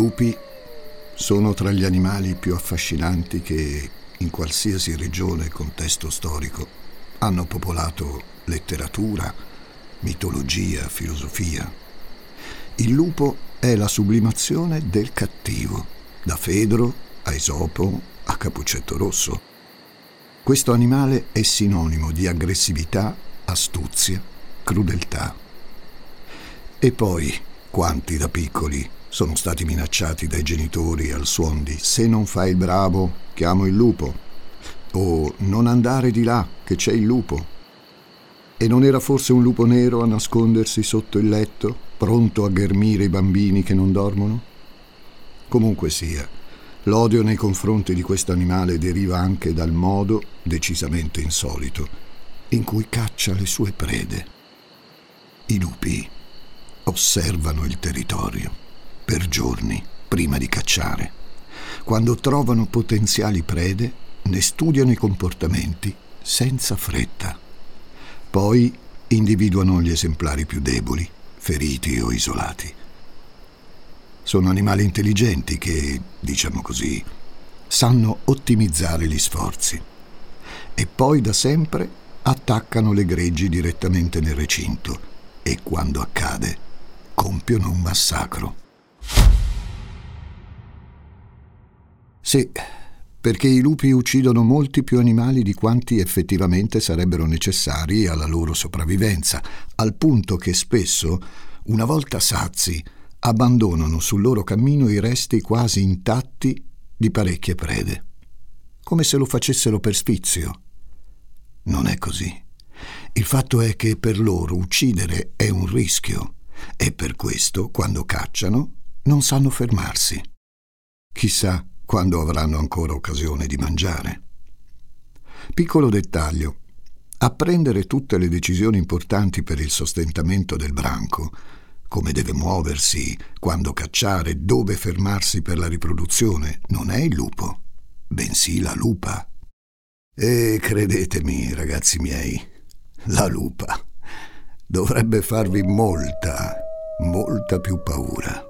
lupi sono tra gli animali più affascinanti che in qualsiasi regione e contesto storico hanno popolato letteratura, mitologia, filosofia. Il lupo è la sublimazione del cattivo, da Fedro a Esopo a Capuccetto Rosso. Questo animale è sinonimo di aggressività, astuzia, crudeltà. E poi, quanti da piccoli sono stati minacciati dai genitori al suon di se non fai il bravo, chiamo il lupo, o non andare di là, che c'è il lupo. E non era forse un lupo nero a nascondersi sotto il letto, pronto a ghermire i bambini che non dormono? Comunque sia, l'odio nei confronti di questo animale deriva anche dal modo, decisamente insolito, in cui caccia le sue prede. I lupi osservano il territorio per giorni prima di cacciare. Quando trovano potenziali prede, ne studiano i comportamenti senza fretta. Poi individuano gli esemplari più deboli, feriti o isolati. Sono animali intelligenti che, diciamo così, sanno ottimizzare gli sforzi e poi da sempre attaccano le greggi direttamente nel recinto e quando accade compiono un massacro. Sì, perché i lupi uccidono molti più animali di quanti effettivamente sarebbero necessari alla loro sopravvivenza, al punto che spesso, una volta sazi, abbandonano sul loro cammino i resti quasi intatti di parecchie prede, come se lo facessero per sfizio. Non è così. Il fatto è che per loro uccidere è un rischio e per questo, quando cacciano, non sanno fermarsi. Chissà quando avranno ancora occasione di mangiare. Piccolo dettaglio. A prendere tutte le decisioni importanti per il sostentamento del branco, come deve muoversi, quando cacciare, dove fermarsi per la riproduzione, non è il lupo, bensì la lupa. E credetemi, ragazzi miei, la lupa dovrebbe farvi molta, molta più paura.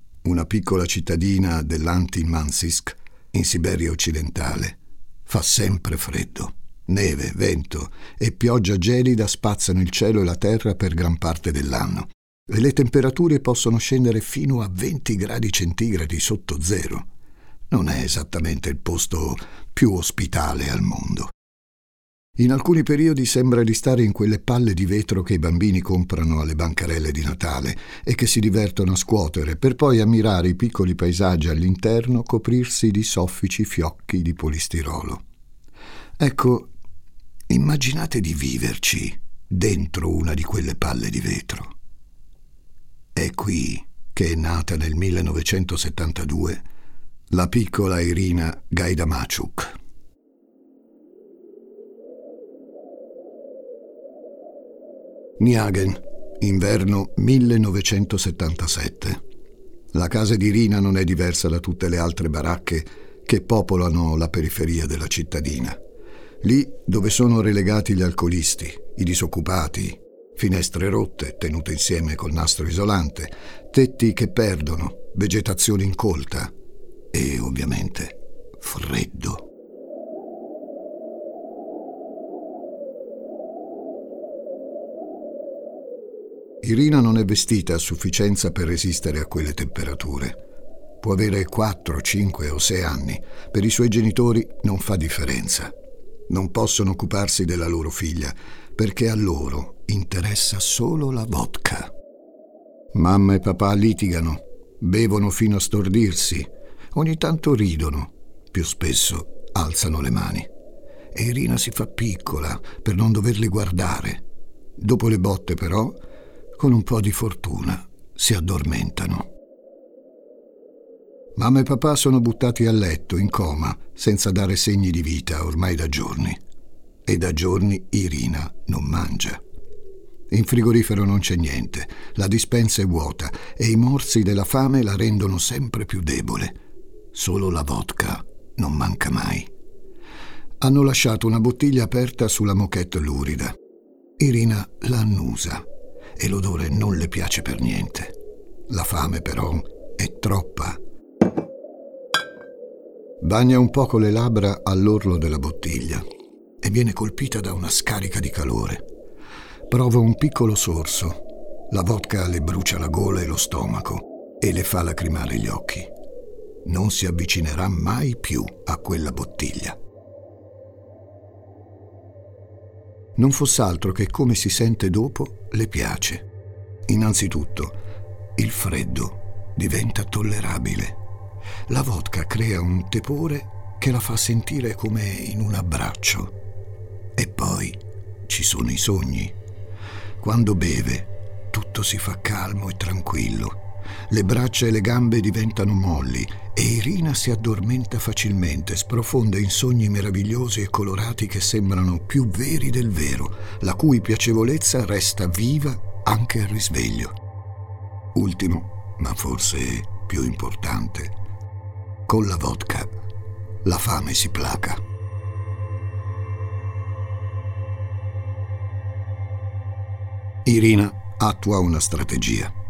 una piccola cittadina dell'Anti-Mansisk, in Siberia occidentale. Fa sempre freddo. Neve, vento e pioggia gelida spazzano il cielo e la terra per gran parte dell'anno. E le temperature possono scendere fino a 20 gradi centigradi sotto zero. Non è esattamente il posto più ospitale al mondo. In alcuni periodi sembra di stare in quelle palle di vetro che i bambini comprano alle bancarelle di Natale e che si divertono a scuotere per poi ammirare i piccoli paesaggi all'interno coprirsi di soffici fiocchi di polistirolo. Ecco, immaginate di viverci dentro una di quelle palle di vetro. È qui che è nata nel 1972 la piccola Irina Gaidamachuk. Niagen, inverno 1977. La casa di Rina non è diversa da tutte le altre baracche che popolano la periferia della cittadina. Lì dove sono relegati gli alcolisti, i disoccupati, finestre rotte tenute insieme col nastro isolante, tetti che perdono, vegetazione incolta e ovviamente freddo. Irina non è vestita a sufficienza per resistere a quelle temperature. Può avere 4, 5 o 6 anni. Per i suoi genitori non fa differenza. Non possono occuparsi della loro figlia perché a loro interessa solo la vodka. Mamma e papà litigano, bevono fino a stordirsi, ogni tanto ridono, più spesso alzano le mani. E Irina si fa piccola per non doverli guardare. Dopo le botte però con un po' di fortuna si addormentano. Mamma e papà sono buttati a letto, in coma, senza dare segni di vita ormai da giorni. E da giorni Irina non mangia. In frigorifero non c'è niente, la dispensa è vuota e i morsi della fame la rendono sempre più debole. Solo la vodka non manca mai. Hanno lasciato una bottiglia aperta sulla moquette lurida. Irina la annusa e l'odore non le piace per niente. La fame però è troppa. Bagna un poco le labbra all'orlo della bottiglia e viene colpita da una scarica di calore. Prova un piccolo sorso. La vodka le brucia la gola e lo stomaco e le fa lacrimare gli occhi. Non si avvicinerà mai più a quella bottiglia. Non fosse altro che come si sente dopo le piace. Innanzitutto, il freddo diventa tollerabile. La vodka crea un tepore che la fa sentire come in un abbraccio. E poi ci sono i sogni. Quando beve, tutto si fa calmo e tranquillo. Le braccia e le gambe diventano molli e Irina si addormenta facilmente, sprofonda in sogni meravigliosi e colorati che sembrano più veri del vero, la cui piacevolezza resta viva anche al risveglio. Ultimo, ma forse più importante, con la vodka la fame si placa. Irina attua una strategia.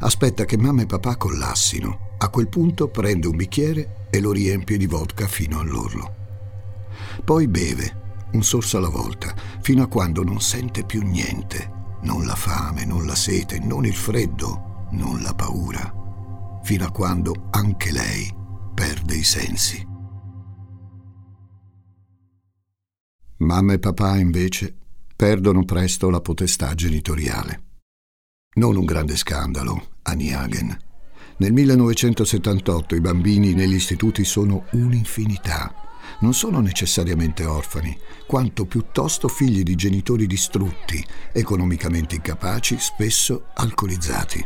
Aspetta che mamma e papà collassino. A quel punto prende un bicchiere e lo riempie di vodka fino all'orlo. Poi beve, un sorso alla volta, fino a quando non sente più niente. Non la fame, non la sete, non il freddo, non la paura. Fino a quando anche lei perde i sensi. Mamma e papà invece perdono presto la potestà genitoriale. Non un grande scandalo a Niagen. Nel 1978 i bambini negli istituti sono un'infinità. Non sono necessariamente orfani, quanto piuttosto figli di genitori distrutti, economicamente incapaci, spesso alcolizzati.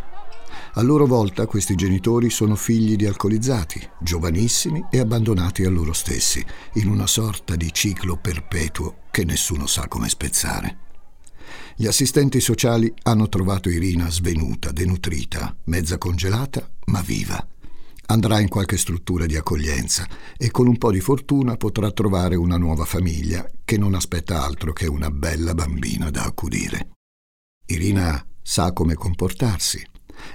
A loro volta questi genitori sono figli di alcolizzati, giovanissimi e abbandonati a loro stessi, in una sorta di ciclo perpetuo che nessuno sa come spezzare. Gli assistenti sociali hanno trovato Irina svenuta, denutrita, mezza congelata, ma viva. Andrà in qualche struttura di accoglienza e con un po' di fortuna potrà trovare una nuova famiglia che non aspetta altro che una bella bambina da accudire. Irina sa come comportarsi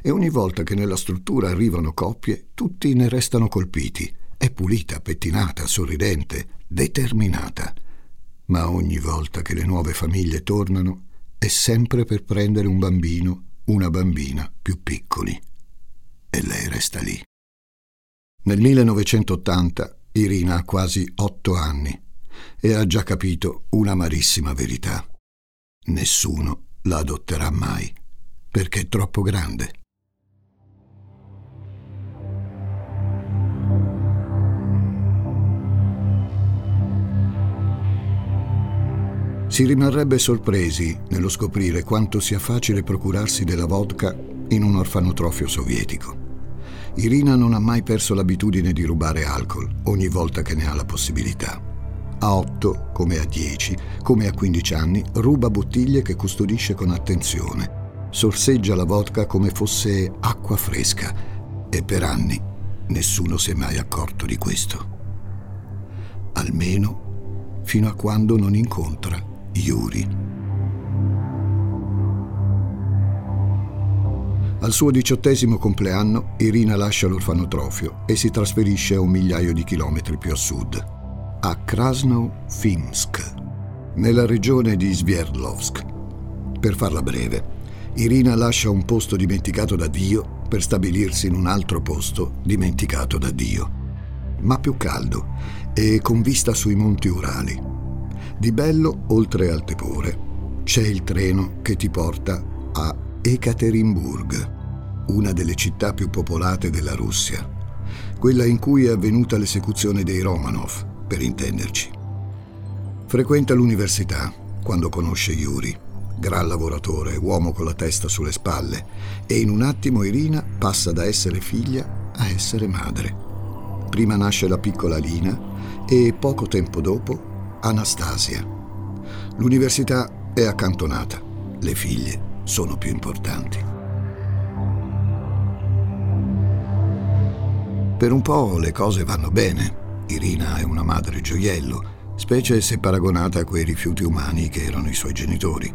e ogni volta che nella struttura arrivano coppie, tutti ne restano colpiti. È pulita, pettinata, sorridente, determinata. Ma ogni volta che le nuove famiglie tornano, è sempre per prendere un bambino, una bambina più piccoli. E lei resta lì. Nel 1980 Irina ha quasi otto anni e ha già capito un'amarissima verità. Nessuno la adotterà mai perché è troppo grande. Si rimarrebbe sorpresi nello scoprire quanto sia facile procurarsi della vodka in un orfanotrofio sovietico. Irina non ha mai perso l'abitudine di rubare alcol ogni volta che ne ha la possibilità. A 8, come a 10, come a 15 anni, ruba bottiglie che custodisce con attenzione sorseggia la vodka come fosse acqua fresca e per anni nessuno si è mai accorto di questo. Almeno fino a quando non incontra Yuri. Al suo diciottesimo compleanno Irina lascia l'orfanotrofio e si trasferisce a un migliaio di chilometri più a sud, a Krasno-Fimsk, nella regione di Sverdlovsk. Per farla breve, Irina lascia un posto dimenticato da Dio per stabilirsi in un altro posto dimenticato da Dio, ma più caldo e con vista sui monti Urali. Di bello, oltre al Tepore, c'è il treno che ti porta a Ekaterinburg, una delle città più popolate della Russia, quella in cui è avvenuta l'esecuzione dei Romanov, per intenderci. Frequenta l'università quando conosce Yuri gran lavoratore, uomo con la testa sulle spalle, e in un attimo Irina passa da essere figlia a essere madre. Prima nasce la piccola Lina e poco tempo dopo Anastasia. L'università è accantonata, le figlie sono più importanti. Per un po' le cose vanno bene. Irina è una madre gioiello, specie se paragonata a quei rifiuti umani che erano i suoi genitori.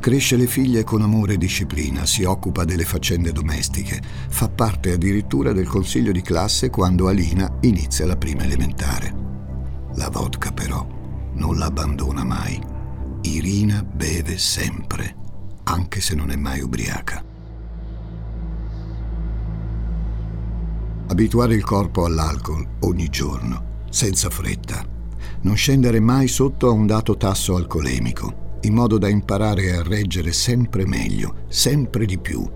Cresce le figlie con amore e disciplina, si occupa delle faccende domestiche, fa parte addirittura del consiglio di classe quando Alina inizia la prima elementare. La vodka però non l'abbandona mai. Irina beve sempre, anche se non è mai ubriaca. Abituare il corpo all'alcol ogni giorno, senza fretta. Non scendere mai sotto a un dato tasso alcolemico, in modo da imparare a reggere sempre meglio, sempre di più.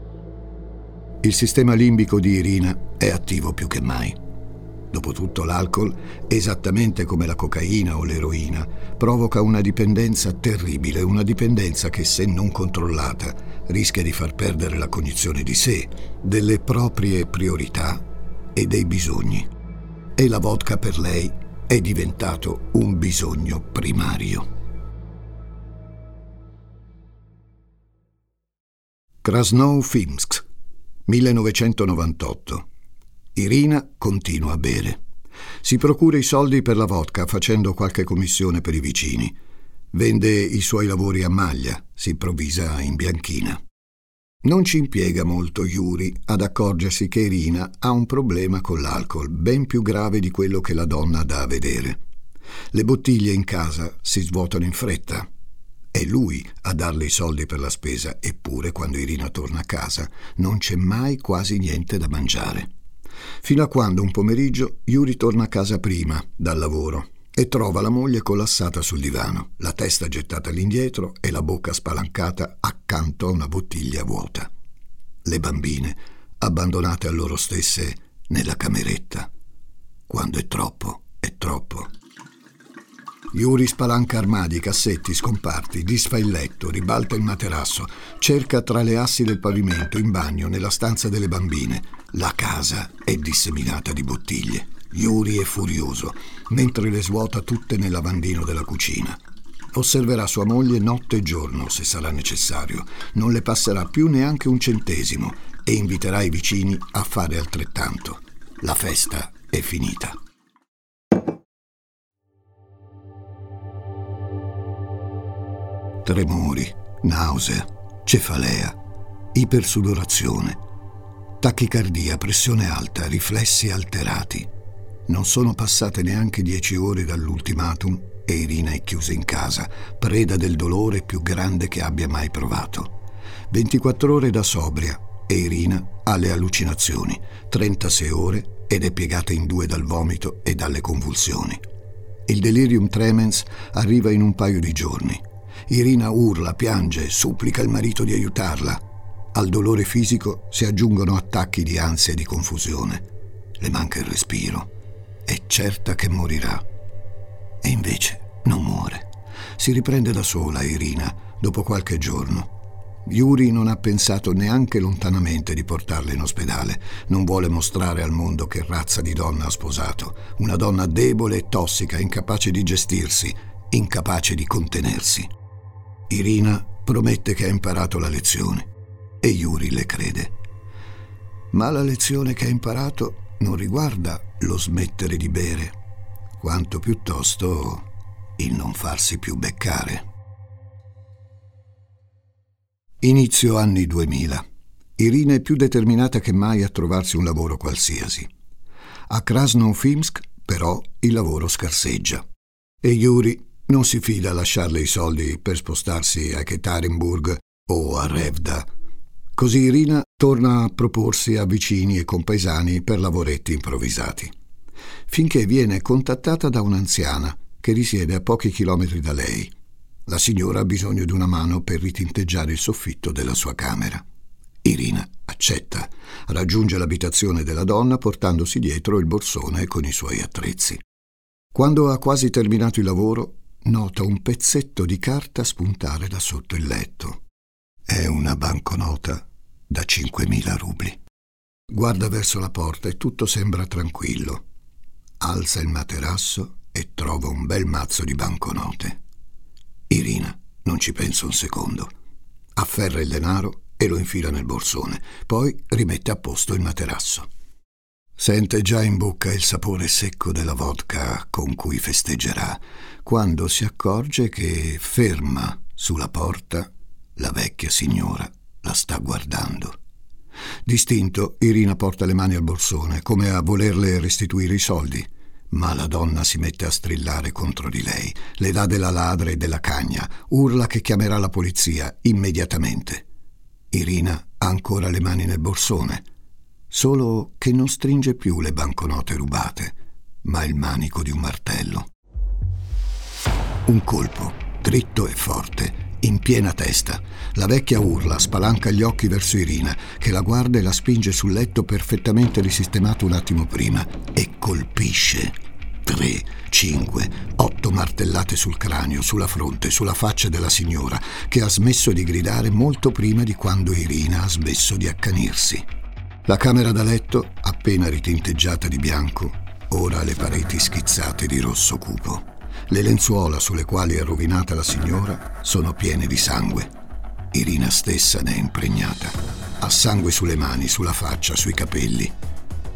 Il sistema limbico di Irina è attivo più che mai. Dopotutto l'alcol, esattamente come la cocaina o l'eroina, provoca una dipendenza terribile, una dipendenza che se non controllata rischia di far perdere la cognizione di sé, delle proprie priorità e dei bisogni. E la vodka per lei è diventato un bisogno primario. Krasnow-Filmsk, 1998. Irina continua a bere. Si procura i soldi per la vodka facendo qualche commissione per i vicini. Vende i suoi lavori a maglia, si improvvisa in bianchina. Non ci impiega molto Yuri ad accorgersi che Irina ha un problema con l'alcol, ben più grave di quello che la donna dà a vedere. Le bottiglie in casa si svuotano in fretta. È lui a darle i soldi per la spesa, eppure quando Irina torna a casa non c'è mai quasi niente da mangiare. Fino a quando un pomeriggio Yuri torna a casa prima, dal lavoro, e trova la moglie collassata sul divano, la testa gettata all'indietro e la bocca spalancata accanto a una bottiglia vuota. Le bambine abbandonate a loro stesse nella cameretta. Quando è troppo, è troppo. Yuri spalanca armadi, cassetti, scomparti, disfa il letto, ribalta il materasso, cerca tra le assi del pavimento, in bagno, nella stanza delle bambine. La casa è disseminata di bottiglie. Yuri è furioso, mentre le svuota tutte nel lavandino della cucina. Osserverà sua moglie notte e giorno, se sarà necessario. Non le passerà più neanche un centesimo e inviterà i vicini a fare altrettanto. La festa è finita. Tremori, nausea, cefalea, ipersudorazione, tachicardia, pressione alta, riflessi alterati. Non sono passate neanche dieci ore dall'ultimatum e Irina è chiusa in casa, preda del dolore più grande che abbia mai provato. 24 ore da sobria e Irina ha le allucinazioni, 36 ore ed è piegata in due dal vomito e dalle convulsioni. Il delirium tremens arriva in un paio di giorni. Irina urla, piange, supplica il marito di aiutarla. Al dolore fisico si aggiungono attacchi di ansia e di confusione. Le manca il respiro è certa che morirà. E invece non muore. Si riprende da sola Irina dopo qualche giorno. Yuri non ha pensato neanche lontanamente di portarla in ospedale. Non vuole mostrare al mondo che razza di donna ha sposato. Una donna debole e tossica, incapace di gestirsi, incapace di contenersi. Irina promette che ha imparato la lezione e Yuri le crede. Ma la lezione che ha imparato non riguarda lo smettere di bere, quanto piuttosto il non farsi più beccare. Inizio anni 2000. Irina è più determinata che mai a trovarsi un lavoro qualsiasi. A Krasnofimsk, però, il lavoro scarseggia. E Yuri non si fida a lasciarle i soldi per spostarsi a Ekaterinburg o a Revda Così Irina torna a proporsi a vicini e compaesani per lavoretti improvvisati, finché viene contattata da un'anziana che risiede a pochi chilometri da lei. La signora ha bisogno di una mano per ritinteggiare il soffitto della sua camera. Irina accetta, raggiunge l'abitazione della donna portandosi dietro il borsone con i suoi attrezzi. Quando ha quasi terminato il lavoro, nota un pezzetto di carta spuntare da sotto il letto. È una banconota da 5.000 rubli. Guarda verso la porta e tutto sembra tranquillo. alza il materasso e trova un bel mazzo di banconote. Irina non ci pensa un secondo. Afferra il denaro e lo infila nel borsone, poi rimette a posto il materasso. Sente già in bocca il sapore secco della vodka con cui festeggerà, quando si accorge che, ferma sulla porta, la vecchia signora la sta guardando. Distinto, Irina porta le mani al borsone, come a volerle restituire i soldi, ma la donna si mette a strillare contro di lei, le dà della ladra e della cagna, urla che chiamerà la polizia immediatamente. Irina ha ancora le mani nel borsone solo che non stringe più le banconote rubate, ma il manico di un martello. Un colpo, dritto e forte, in piena testa. La vecchia urla, spalanca gli occhi verso Irina, che la guarda e la spinge sul letto perfettamente risistemato un attimo prima, e colpisce. Tre, cinque, otto martellate sul cranio, sulla fronte, sulla faccia della signora, che ha smesso di gridare molto prima di quando Irina ha smesso di accanirsi. La camera da letto, appena ritinteggiata di bianco, ora le pareti schizzate di rosso cupo. Le lenzuola sulle quali è rovinata la signora sono piene di sangue. Irina stessa ne è impregnata. Ha sangue sulle mani, sulla faccia, sui capelli.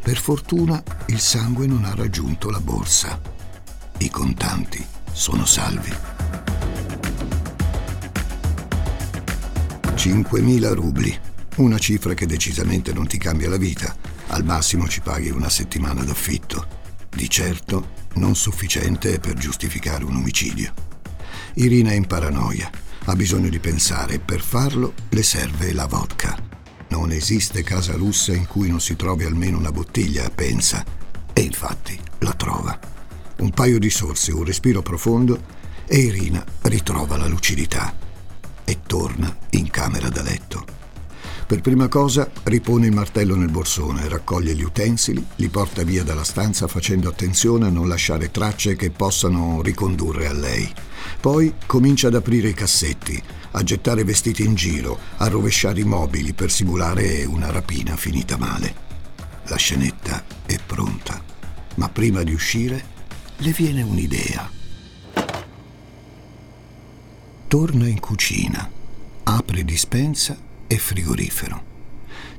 Per fortuna il sangue non ha raggiunto la borsa. I contanti sono salvi. 5.000 rubli una cifra che decisamente non ti cambia la vita. Al massimo ci paghi una settimana d'affitto. Di certo non sufficiente per giustificare un omicidio. Irina è in paranoia, ha bisogno di pensare e per farlo le serve la vodka. Non esiste casa russa in cui non si trovi almeno una bottiglia, pensa. E infatti la trova. Un paio di sorsi, un respiro profondo e Irina ritrova la lucidità e torna in camera da letto. Per prima cosa ripone il martello nel borsone, raccoglie gli utensili, li porta via dalla stanza facendo attenzione a non lasciare tracce che possano ricondurre a lei. Poi comincia ad aprire i cassetti, a gettare vestiti in giro, a rovesciare i mobili per simulare una rapina finita male. La scenetta è pronta, ma prima di uscire le viene un'idea. Torna in cucina, apre dispensa e frigorifero.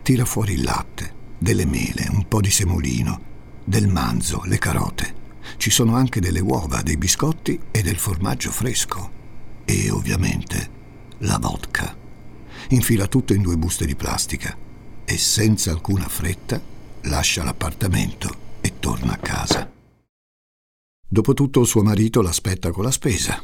Tira fuori il latte, delle mele, un po' di semolino, del manzo, le carote. Ci sono anche delle uova, dei biscotti e del formaggio fresco. E ovviamente la vodka. Infila tutto in due buste di plastica e senza alcuna fretta lascia l'appartamento e torna a casa. Dopotutto suo marito l'aspetta con la spesa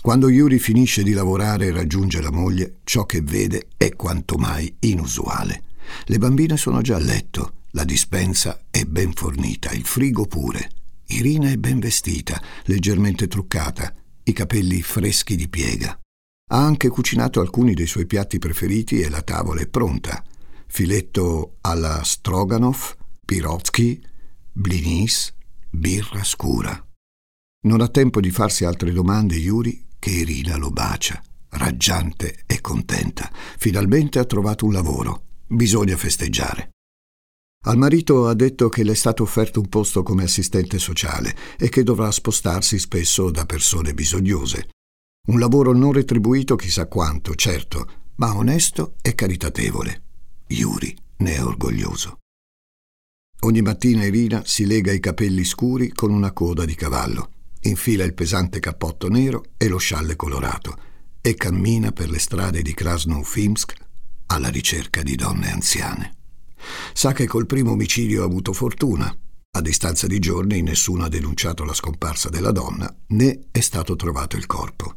quando Yuri finisce di lavorare e raggiunge la moglie, ciò che vede è quanto mai inusuale. Le bambine sono già a letto, la dispensa è ben fornita, il frigo pure. Irina è ben vestita, leggermente truccata, i capelli freschi di piega. Ha anche cucinato alcuni dei suoi piatti preferiti e la tavola è pronta. Filetto alla stroganoff, pirotsky, blinis, birra scura. Non ha tempo di farsi altre domande Yuri che Irina lo bacia, raggiante e contenta. Finalmente ha trovato un lavoro. Bisogna festeggiare. Al marito ha detto che le è stato offerto un posto come assistente sociale e che dovrà spostarsi spesso da persone bisognose. Un lavoro non retribuito chissà quanto, certo, ma onesto e caritatevole. Yuri ne è orgoglioso. Ogni mattina Irina si lega i capelli scuri con una coda di cavallo infila il pesante cappotto nero e lo scialle colorato e cammina per le strade di Krasnoufinsk alla ricerca di donne anziane. Sa che col primo omicidio ha avuto fortuna. A distanza di giorni nessuno ha denunciato la scomparsa della donna, né è stato trovato il corpo.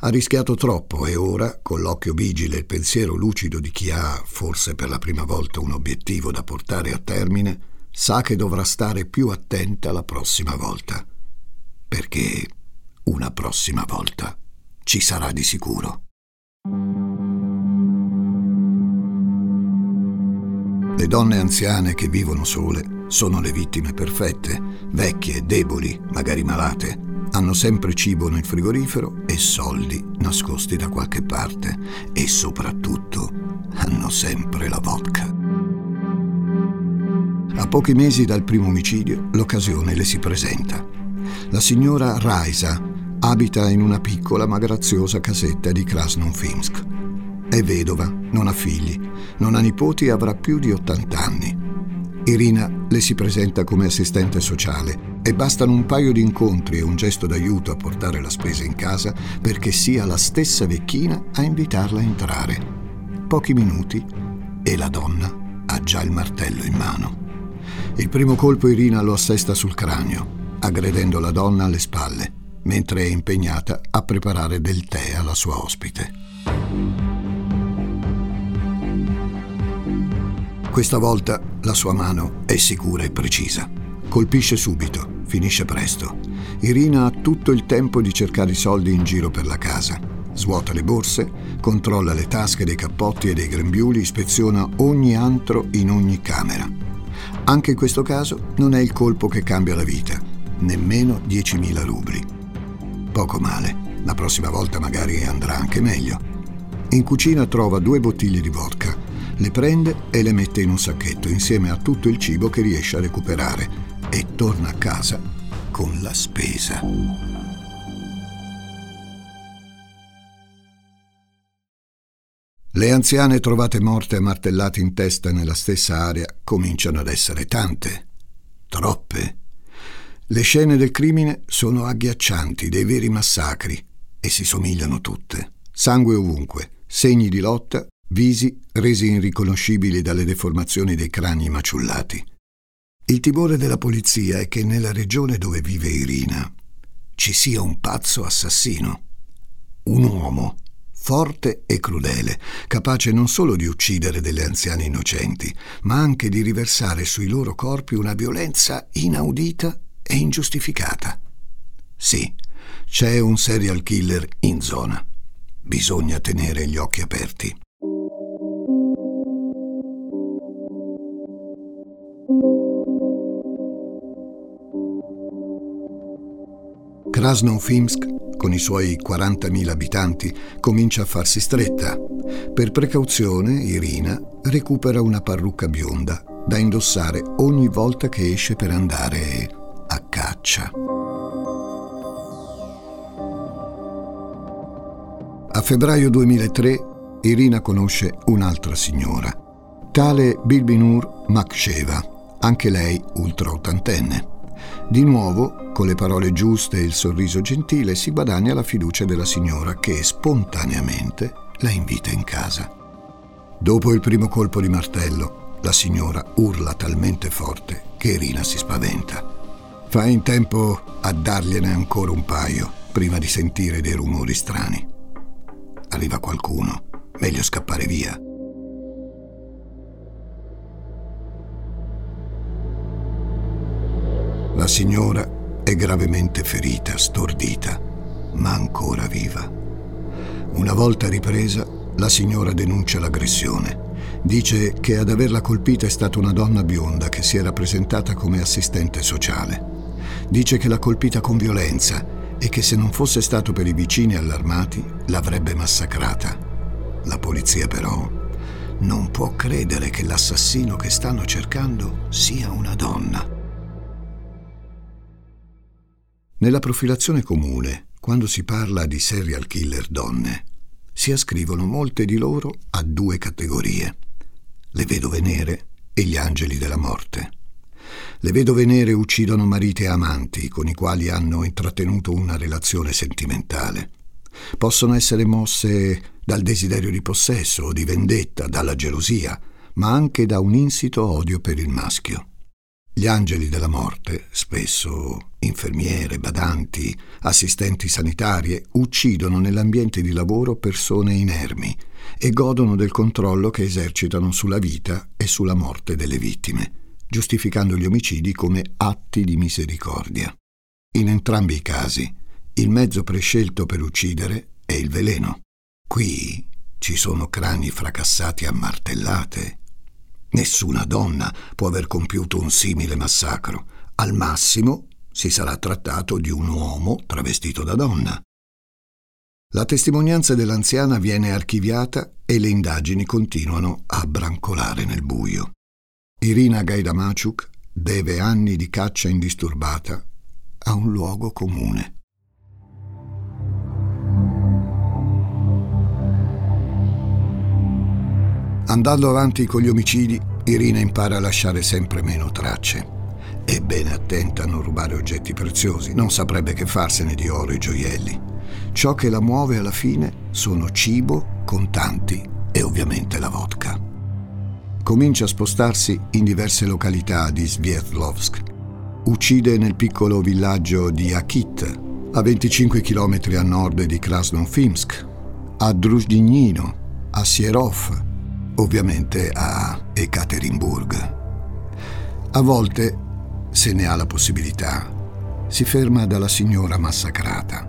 Ha rischiato troppo e ora, con l'occhio vigile e il pensiero lucido di chi ha, forse per la prima volta, un obiettivo da portare a termine, sa che dovrà stare più attenta la prossima volta perché una prossima volta ci sarà di sicuro. Le donne anziane che vivono sole sono le vittime perfette, vecchie, deboli, magari malate. Hanno sempre cibo nel frigorifero e soldi nascosti da qualche parte e soprattutto hanno sempre la vodka. A pochi mesi dal primo omicidio, l'occasione le si presenta. La signora Raisa abita in una piccola ma graziosa casetta di Krasnonfinsk. È vedova, non ha figli, non ha nipoti e avrà più di 80 anni. Irina le si presenta come assistente sociale e bastano un paio di incontri e un gesto d'aiuto a portare la spesa in casa perché sia la stessa vecchina a invitarla a entrare. Pochi minuti e la donna ha già il martello in mano. Il primo colpo Irina lo assesta sul cranio, aggredendo la donna alle spalle, mentre è impegnata a preparare del tè alla sua ospite. Questa volta la sua mano è sicura e precisa. Colpisce subito, finisce presto. Irina ha tutto il tempo di cercare i soldi in giro per la casa. Svuota le borse, controlla le tasche dei cappotti e dei grembiuli, ispeziona ogni antro in ogni camera. Anche in questo caso non è il colpo che cambia la vita, nemmeno 10.000 rubli. Poco male, la prossima volta magari andrà anche meglio. In cucina trova due bottiglie di vodka, le prende e le mette in un sacchetto insieme a tutto il cibo che riesce a recuperare e torna a casa con la spesa. Le anziane trovate morte e martellate in testa nella stessa area cominciano ad essere tante, troppe. Le scene del crimine sono agghiaccianti, dei veri massacri, e si somigliano tutte. Sangue ovunque, segni di lotta, visi resi irriconoscibili dalle deformazioni dei crani maciullati. Il timore della polizia è che nella regione dove vive Irina ci sia un pazzo assassino, un uomo forte e crudele, capace non solo di uccidere delle anziane innocenti, ma anche di riversare sui loro corpi una violenza inaudita e ingiustificata. Sì, c'è un serial killer in zona. Bisogna tenere gli occhi aperti. Krasnofimsk con i suoi 40.000 abitanti, comincia a farsi stretta. Per precauzione, Irina recupera una parrucca bionda da indossare ogni volta che esce per andare a caccia. A febbraio 2003 Irina conosce un'altra signora, tale Bilbinur Maksheva, anche lei ultra ottantenne. Di nuovo, con le parole giuste e il sorriso gentile, si guadagna la fiducia della signora che spontaneamente la invita in casa. Dopo il primo colpo di martello, la signora urla talmente forte che Irina si spaventa. Fa in tempo a dargliene ancora un paio prima di sentire dei rumori strani. Arriva qualcuno, meglio scappare via. La signora è gravemente ferita, stordita, ma ancora viva. Una volta ripresa, la signora denuncia l'aggressione. Dice che ad averla colpita è stata una donna bionda che si era presentata come assistente sociale. Dice che l'ha colpita con violenza e che se non fosse stato per i vicini allarmati l'avrebbe massacrata. La polizia però non può credere che l'assassino che stanno cercando sia una donna. Nella profilazione comune, quando si parla di serial killer donne, si ascrivono molte di loro a due categorie, le vedove nere e gli angeli della morte. Le vedove nere uccidono mariti e amanti con i quali hanno intrattenuto una relazione sentimentale. Possono essere mosse dal desiderio di possesso o di vendetta, dalla gelosia, ma anche da un insito odio per il maschio. Gli angeli della morte, spesso infermiere, badanti, assistenti sanitarie, uccidono nell'ambiente di lavoro persone inermi e godono del controllo che esercitano sulla vita e sulla morte delle vittime, giustificando gli omicidi come atti di misericordia. In entrambi i casi, il mezzo prescelto per uccidere è il veleno. Qui ci sono crani fracassati a martellate Nessuna donna può aver compiuto un simile massacro. Al massimo si sarà trattato di un uomo travestito da donna. La testimonianza dell'anziana viene archiviata e le indagini continuano a brancolare nel buio. Irina Gaidamachuk deve anni di caccia indisturbata a un luogo comune. Andando avanti con gli omicidi, Irina impara a lasciare sempre meno tracce. È bene attenta a non rubare oggetti preziosi, non saprebbe che farsene di oro e gioielli. Ciò che la muove alla fine sono cibo, contanti e ovviamente la vodka comincia a spostarsi in diverse località di Sverdlovsk. Uccide nel piccolo villaggio di Akit, a 25 km a nord di Krasnofimsk, a Druzhdinino, a Sierov, ovviamente a Ekaterinburg. A volte, se ne ha la possibilità, si ferma dalla signora massacrata,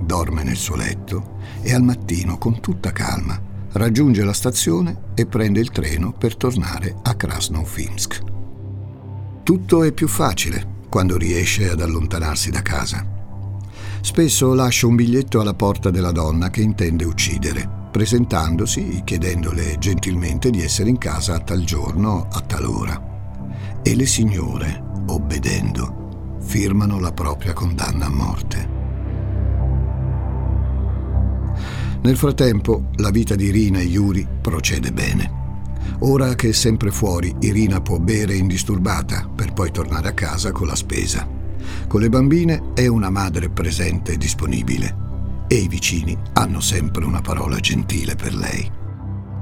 dorme nel suo letto e al mattino, con tutta calma, raggiunge la stazione e prende il treno per tornare a Krasnofimsk. Tutto è più facile quando riesce ad allontanarsi da casa. Spesso lascia un biglietto alla porta della donna che intende uccidere, presentandosi, chiedendole gentilmente di essere in casa a tal giorno, a tal ora. E le signore, obbedendo, firmano la propria condanna a morte. Nel frattempo, la vita di Irina e Yuri procede bene. Ora che è sempre fuori, Irina può bere indisturbata per poi tornare a casa con la spesa. Con le bambine è una madre presente e disponibile e i vicini hanno sempre una parola gentile per lei.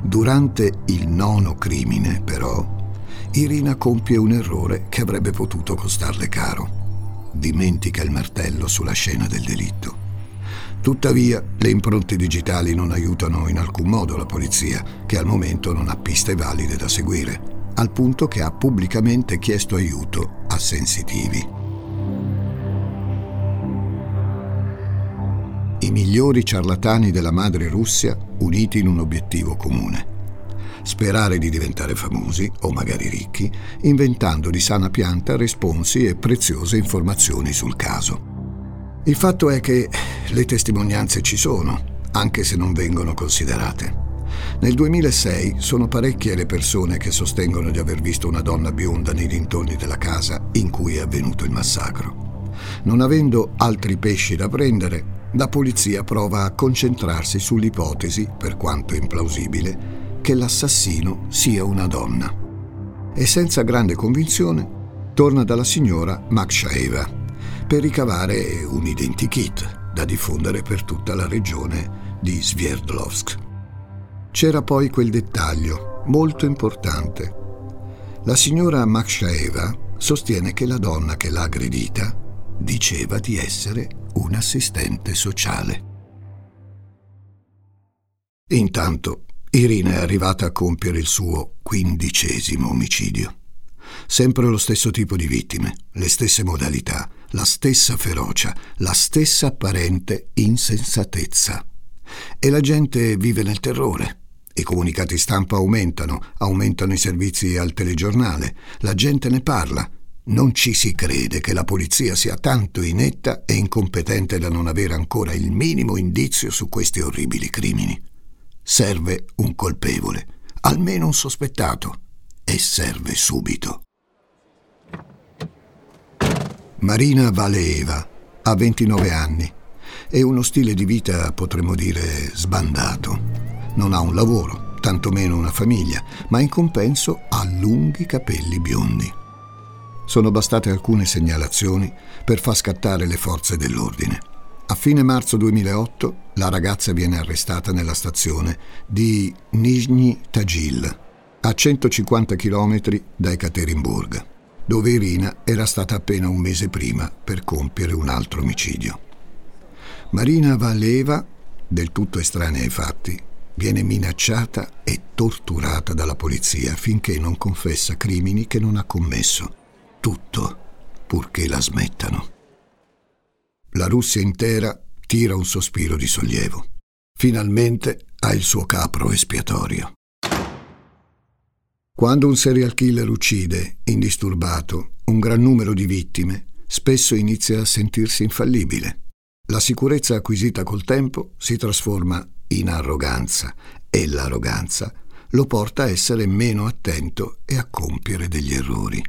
Durante il nono crimine, però, Irina compie un errore che avrebbe potuto costarle caro. Dimentica il martello sulla scena del delitto. Tuttavia, le impronte digitali non aiutano in alcun modo la polizia, che al momento non ha piste valide da seguire, al punto che ha pubblicamente chiesto aiuto a sensitivi. I migliori ciarlatani della madre Russia uniti in un obiettivo comune. Sperare di diventare famosi, o magari ricchi, inventando di sana pianta responsi e preziose informazioni sul caso. Il fatto è che le testimonianze ci sono, anche se non vengono considerate. Nel 2006 sono parecchie le persone che sostengono di aver visto una donna bionda nei dintorni della casa in cui è avvenuto il massacro. Non avendo altri pesci da prendere, la polizia prova a concentrarsi sull'ipotesi, per quanto implausibile, che l'assassino sia una donna. E senza grande convinzione torna dalla signora Makshaeva, per ricavare un identikit da diffondere per tutta la regione di Sverdlovsk. C'era poi quel dettaglio molto importante. La signora Makshaeva sostiene che la donna che l'ha aggredita diceva di essere un assistente sociale. Intanto Irina è arrivata a compiere il suo quindicesimo omicidio. Sempre lo stesso tipo di vittime, le stesse modalità, la stessa ferocia, la stessa apparente insensatezza. E la gente vive nel terrore. I comunicati stampa aumentano, aumentano i servizi al telegiornale, la gente ne parla. Non ci si crede che la polizia sia tanto inetta e incompetente da non avere ancora il minimo indizio su questi orribili crimini. Serve un colpevole, almeno un sospettato, e serve subito. Marina Valeeva ha 29 anni e uno stile di vita, potremmo dire, sbandato. Non ha un lavoro, tantomeno una famiglia, ma in compenso ha lunghi capelli biondi. Sono bastate alcune segnalazioni per far scattare le forze dell'ordine. A fine marzo 2008 la ragazza viene arrestata nella stazione di Nizhny Tagil, a 150 km da Ekaterinburg dove Irina era stata appena un mese prima per compiere un altro omicidio. Marina Valeva, del tutto estranea ai fatti, viene minacciata e torturata dalla polizia finché non confessa crimini che non ha commesso. Tutto purché la smettano. La Russia intera tira un sospiro di sollievo. Finalmente ha il suo capro espiatorio. Quando un serial killer uccide, indisturbato, un gran numero di vittime, spesso inizia a sentirsi infallibile. La sicurezza acquisita col tempo si trasforma in arroganza e l'arroganza lo porta a essere meno attento e a compiere degli errori.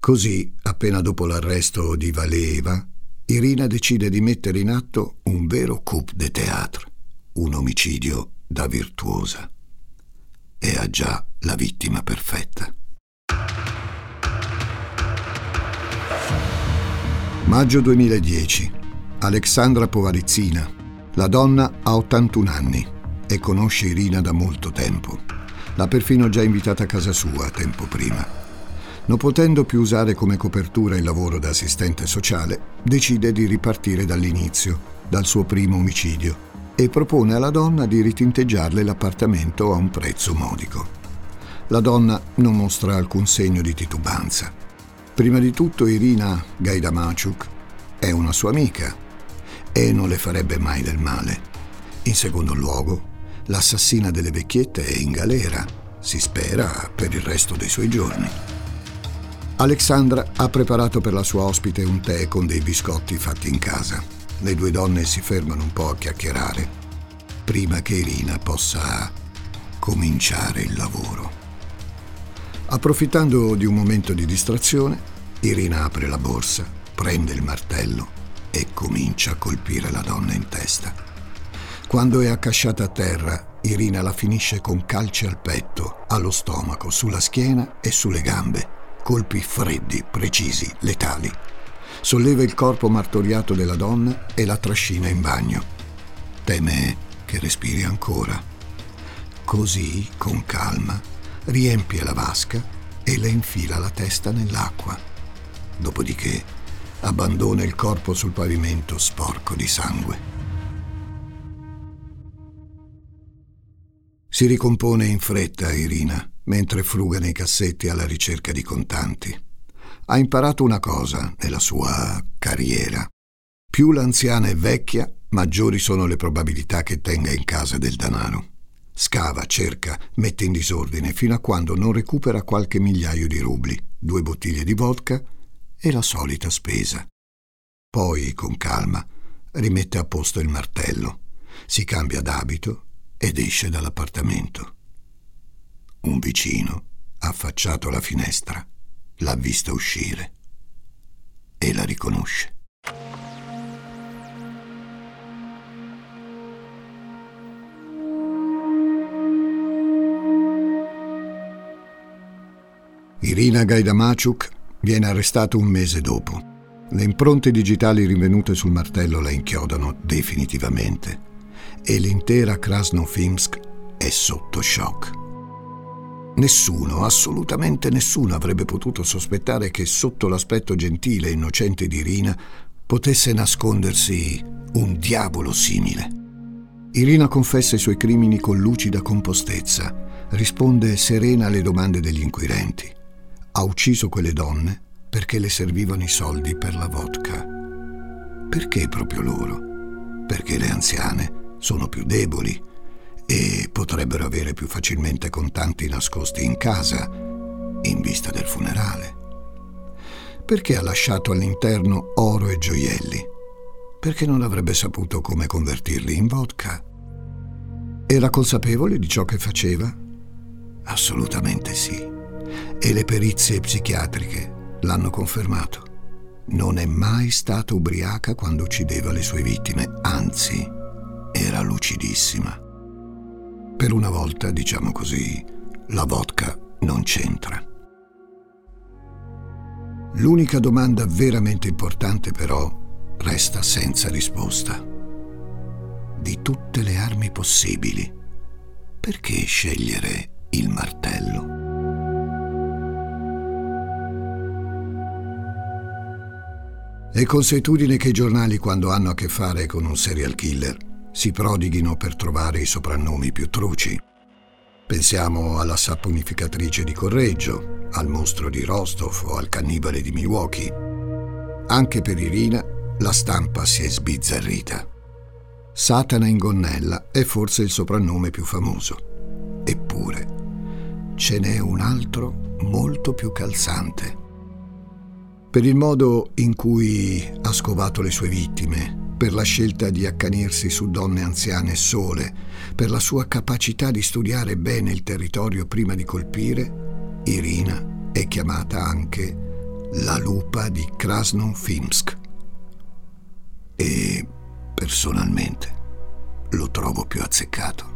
Così, appena dopo l'arresto di Valeva, Irina decide di mettere in atto un vero coup de théâtre, un omicidio da virtuosa. E ha già la vittima perfetta. Maggio 2010. Alexandra Povarizzina. La donna ha 81 anni e conosce Irina da molto tempo. L'ha perfino già invitata a casa sua tempo prima. Non potendo più usare come copertura il lavoro da assistente sociale, decide di ripartire dall'inizio, dal suo primo omicidio, e propone alla donna di ritinteggiarle l'appartamento a un prezzo modico. La donna non mostra alcun segno di titubanza. Prima di tutto Irina Gaidamachuk è una sua amica e non le farebbe mai del male. In secondo luogo, l'assassina delle vecchiette è in galera, si spera per il resto dei suoi giorni. Alexandra ha preparato per la sua ospite un tè con dei biscotti fatti in casa. Le due donne si fermano un po' a chiacchierare prima che Irina possa cominciare il lavoro. Approfittando di un momento di distrazione, Irina apre la borsa, prende il martello e comincia a colpire la donna in testa. Quando è accasciata a terra, Irina la finisce con calci al petto, allo stomaco, sulla schiena e sulle gambe colpi freddi, precisi, letali. Solleva il corpo martoriato della donna e la trascina in bagno. Teme che respiri ancora. Così, con calma, riempie la vasca e le infila la testa nell'acqua. Dopodiché abbandona il corpo sul pavimento sporco di sangue. Si ricompone in fretta Irina mentre fruga nei cassetti alla ricerca di contanti. Ha imparato una cosa nella sua carriera. Più l'anziana è vecchia, maggiori sono le probabilità che tenga in casa del denaro. Scava, cerca, mette in disordine fino a quando non recupera qualche migliaio di rubli, due bottiglie di vodka e la solita spesa. Poi, con calma, rimette a posto il martello, si cambia d'abito ed esce dall'appartamento. Un vicino, affacciato alla finestra, l'ha vista uscire e la riconosce. Irina Gaidamachuk viene arrestata un mese dopo. Le impronte digitali rinvenute sul martello la inchiodano definitivamente e l'intera Krasnofimsk è sotto shock. Nessuno, assolutamente nessuno avrebbe potuto sospettare che sotto l'aspetto gentile e innocente di Irina potesse nascondersi un diavolo simile. Irina confessa i suoi crimini con lucida compostezza, risponde serena alle domande degli inquirenti. Ha ucciso quelle donne perché le servivano i soldi per la vodka. Perché proprio loro? Perché le anziane sono più deboli e potrebbero avere più facilmente contanti nascosti in casa in vista del funerale. Perché ha lasciato all'interno oro e gioielli? Perché non avrebbe saputo come convertirli in vodka? Era consapevole di ciò che faceva? Assolutamente sì. E le perizie psichiatriche l'hanno confermato. Non è mai stata ubriaca quando uccideva le sue vittime, anzi, era lucidissima. Per una volta, diciamo così, la vodka non c'entra. L'unica domanda veramente importante però resta senza risposta. Di tutte le armi possibili, perché scegliere il martello? È consuetudine che i giornali, quando hanno a che fare con un serial killer, si prodighino per trovare i soprannomi più truci. Pensiamo alla saponificatrice di Correggio, al mostro di Rostov o al cannibale di Milwaukee. Anche per Irina la stampa si è sbizzarrita. Satana in gonnella è forse il soprannome più famoso. Eppure ce n'è un altro molto più calzante. Per il modo in cui ha scovato le sue vittime, per la scelta di accanirsi su donne anziane sole, per la sua capacità di studiare bene il territorio prima di colpire, Irina è chiamata anche la lupa di Krasnofimsk. E personalmente lo trovo più azzeccato.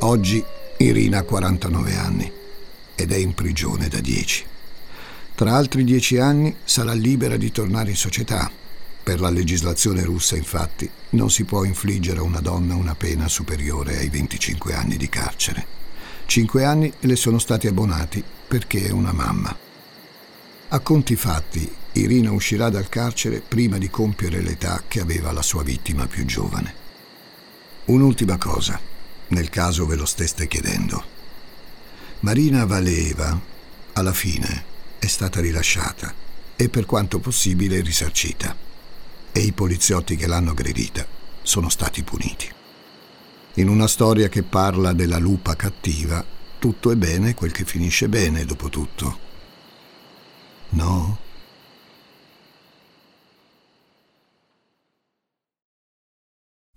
Oggi Irina ha 49 anni ed è in prigione da 10. Tra altri 10 anni sarà libera di tornare in società. Per la legislazione russa, infatti, non si può infliggere a una donna una pena superiore ai 25 anni di carcere. Cinque anni le sono stati abbonati perché è una mamma. A conti fatti, Irina uscirà dal carcere prima di compiere l'età che aveva la sua vittima più giovane. Un'ultima cosa nel caso ve lo steste chiedendo. Marina Valeva, alla fine, è stata rilasciata e per quanto possibile risarcita. E i poliziotti che l'hanno aggredita sono stati puniti. In una storia che parla della lupa cattiva, tutto è bene quel che finisce bene, dopo tutto. No?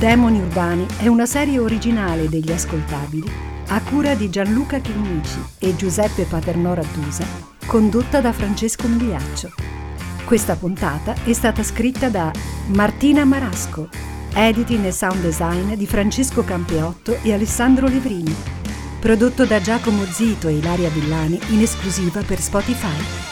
Demoni Urbani è una serie originale degli ascoltabili a cura di Gianluca Chinnici e Giuseppe Paternò Raddusa, condotta da Francesco Migliaccio. Questa puntata è stata scritta da Martina Marasco, editing e sound design di Francesco Campeotto e Alessandro Levrini, prodotto da Giacomo Zito e Ilaria Villani in esclusiva per Spotify.